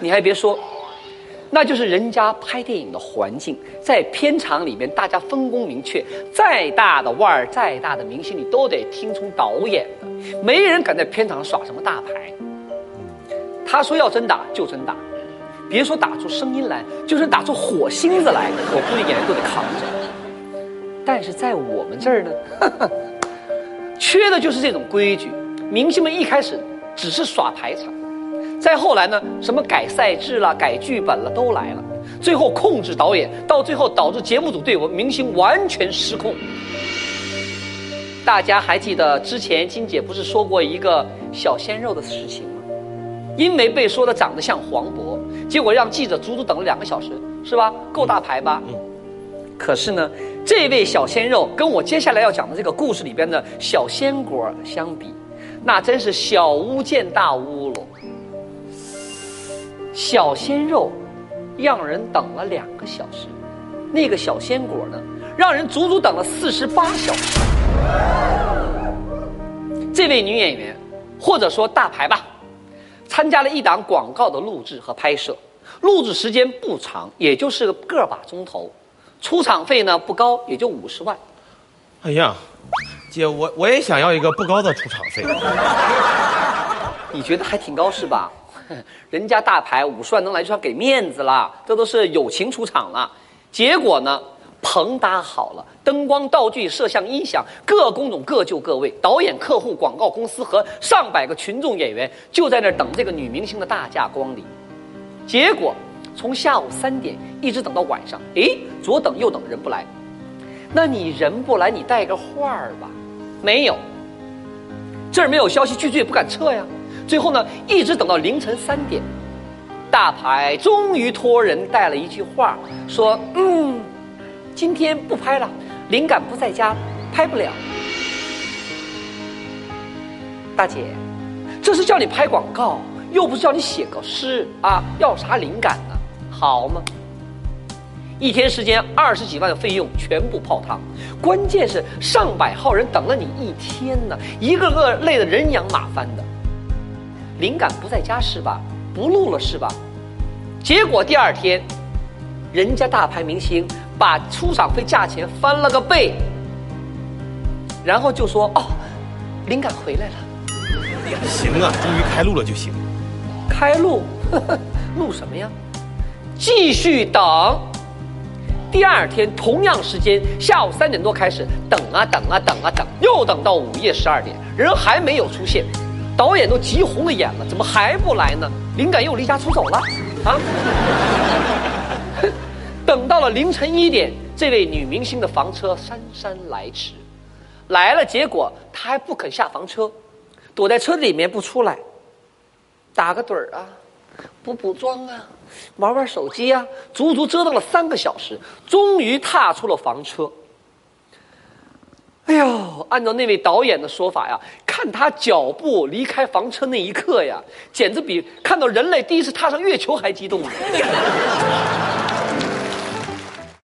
你还别说，那就是人家拍电影的环境，在片场里面大家分工明确，再大的腕儿、再大的明星，你都得听从导演的，没人敢在片场耍什么大牌。他说要真打就真打，别说打出声音来，就是打出火星子来，我估计演员都得扛着。但是在我们这儿呢，缺的就是这种规矩。明星们一开始只是耍排场，再后来呢，什么改赛制了、改剧本了都来了，最后控制导演，到最后导致节目组对我明星完全失控。大家还记得之前金姐不是说过一个小鲜肉的事情吗？因为被说的长得像黄渤，结果让记者足足等了两个小时，是吧？够大牌吧？嗯。可是呢，这位小鲜肉跟我接下来要讲的这个故事里边的小鲜果相比，那真是小巫见大巫了。小鲜肉让人等了两个小时，那个小鲜果呢，让人足足等了四十八小时。这位女演员，或者说大牌吧。参加了一档广告的录制和拍摄，录制时间不长，也就是个把钟头，出场费呢不高，也就五十万。哎呀，姐，我我也想要一个不高的出场费。你觉得还挺高是吧？人家大牌五十万能来就算给面子了，这都是友情出场了。结果呢？棚搭好了，灯光、道具、摄像、音响，各工种各就各位。导演、客户、广告公司和上百个群众演员就在那等这个女明星的大驾光临。结果从下午三点一直等到晚上，哎，左等右等人不来。那你人不来，你带个话儿吧？没有，这儿没有消息，剧组也不敢撤呀。最后呢，一直等到凌晨三点，大牌终于托人带了一句话，说：“嗯。”今天不拍了，灵感不在家，拍不了。大姐，这是叫你拍广告，又不是叫你写个诗啊，要啥灵感呢？好嘛，一天时间二十几万的费用全部泡汤，关键是上百号人等了你一天呢，一个个累得人仰马翻的。灵感不在家是吧？不录了是吧？结果第二天，人家大牌明星。把出场费价钱翻了个倍，然后就说：“哦，灵感回来了。”行啊，终于开录了就行。开录？录什么呀？继续等。第二天同样时间，下午三点多开始等啊等啊等啊等，又等到午夜十二点，人还没有出现，导演都急红了眼了，怎么还不来呢？灵感又离家出走了？啊？等到了凌晨一点，这位女明星的房车姗姗来迟，来了，结果她还不肯下房车，躲在车子里面不出来，打个盹儿啊，补补妆啊，玩玩手机啊，足足折腾了三个小时，终于踏出了房车。哎呦，按照那位导演的说法呀，看他脚步离开房车那一刻呀，简直比看到人类第一次踏上月球还激动呢。